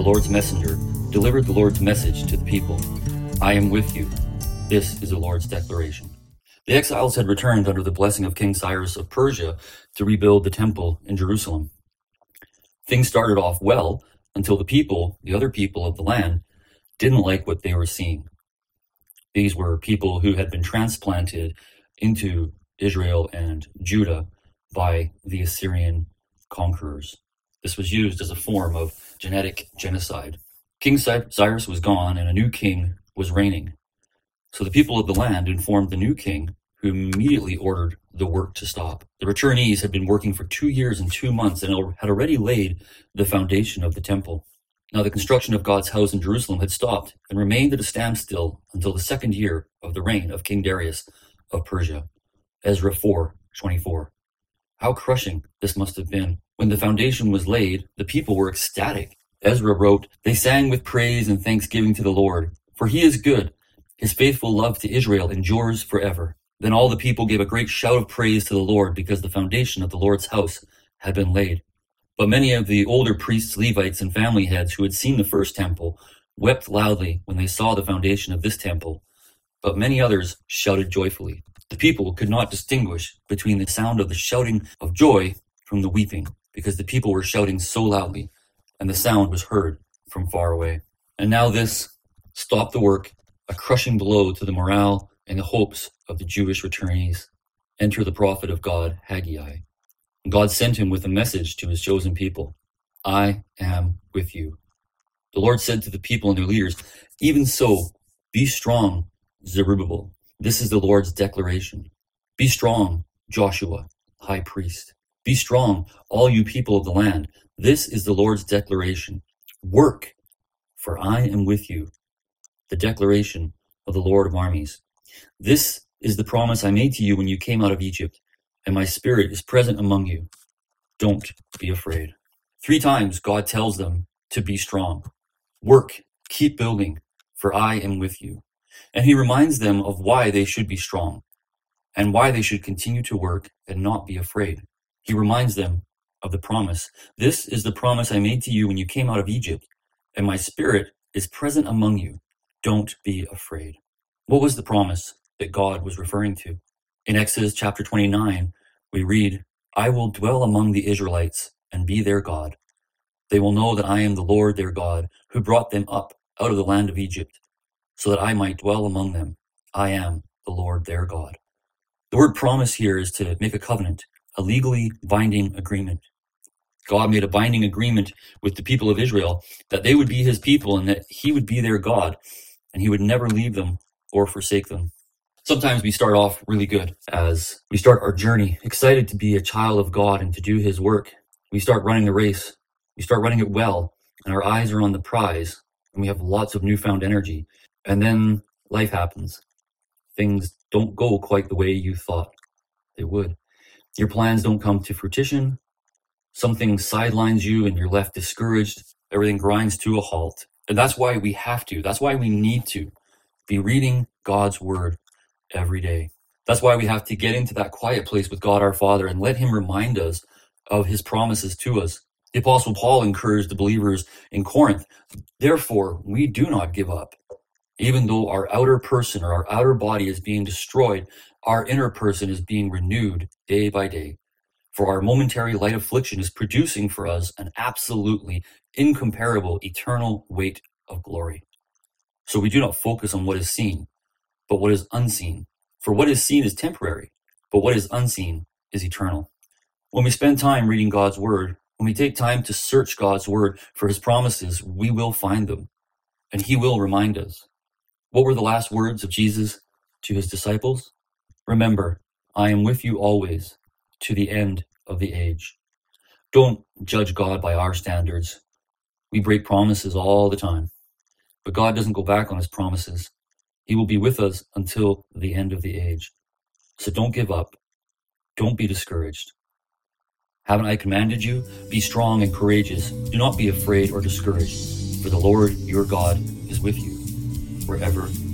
The Lord's messenger, delivered the Lord's message to the people I am with you. This is the Lord's declaration. The exiles had returned under the blessing of King Cyrus of Persia to rebuild the temple in Jerusalem. Things started off well until the people, the other people of the land, didn't like what they were seeing. These were people who had been transplanted into Israel and Judah by the Assyrian conquerors. This was used as a form of genetic genocide. King Cyrus was gone and a new king was reigning. So the people of the land informed the new king, who immediately ordered the work to stop. The returnees had been working for two years and two months and had already laid the foundation of the temple. Now the construction of God's house in Jerusalem had stopped and remained at a standstill until the second year of the reign of King Darius of Persia. Ezra 4 24. How crushing this must have been. When the foundation was laid, the people were ecstatic. Ezra wrote, They sang with praise and thanksgiving to the Lord, for he is good. His faithful love to Israel endures forever. Then all the people gave a great shout of praise to the Lord because the foundation of the Lord's house had been laid. But many of the older priests, Levites, and family heads who had seen the first temple wept loudly when they saw the foundation of this temple. But many others shouted joyfully. The people could not distinguish between the sound of the shouting of joy from the weeping, because the people were shouting so loudly, and the sound was heard from far away. And now this stopped the work, a crushing blow to the morale and the hopes of the Jewish returnees. Enter the prophet of God, Haggai. God sent him with a message to his chosen people I am with you. The Lord said to the people and their leaders, Even so, be strong, Zerubbabel this is the Lord's declaration. Be strong, Joshua, high priest. Be strong, all you people of the land. This is the Lord's declaration. Work, for I am with you. The declaration of the Lord of armies. This is the promise I made to you when you came out of Egypt, and my spirit is present among you. Don't be afraid. Three times God tells them to be strong. Work, keep building, for I am with you. And he reminds them of why they should be strong and why they should continue to work and not be afraid. He reminds them of the promise. This is the promise I made to you when you came out of Egypt, and my spirit is present among you. Don't be afraid. What was the promise that God was referring to? In Exodus chapter 29, we read, I will dwell among the Israelites and be their God. They will know that I am the Lord their God, who brought them up out of the land of Egypt so that I might dwell among them. I am the Lord their God. The word promise here is to make a covenant, a legally binding agreement. God made a binding agreement with the people of Israel that they would be his people and that he would be their God and he would never leave them or forsake them. Sometimes we start off really good as we start our journey, excited to be a child of God and to do his work. We start running the race. We start running it well and our eyes are on the prize and we have lots of newfound energy. And then life happens. Things don't go quite the way you thought they would. Your plans don't come to fruition. Something sidelines you and you're left discouraged. Everything grinds to a halt. And that's why we have to, that's why we need to be reading God's word every day. That's why we have to get into that quiet place with God our Father and let Him remind us of His promises to us. The Apostle Paul encouraged the believers in Corinth, therefore, we do not give up. Even though our outer person or our outer body is being destroyed, our inner person is being renewed day by day. For our momentary light affliction is producing for us an absolutely incomparable eternal weight of glory. So we do not focus on what is seen, but what is unseen. For what is seen is temporary, but what is unseen is eternal. When we spend time reading God's word, when we take time to search God's word for his promises, we will find them and he will remind us. What were the last words of Jesus to his disciples? Remember, I am with you always to the end of the age. Don't judge God by our standards. We break promises all the time, but God doesn't go back on his promises. He will be with us until the end of the age. So don't give up. Don't be discouraged. Haven't I commanded you? Be strong and courageous. Do not be afraid or discouraged, for the Lord your God is with you wherever.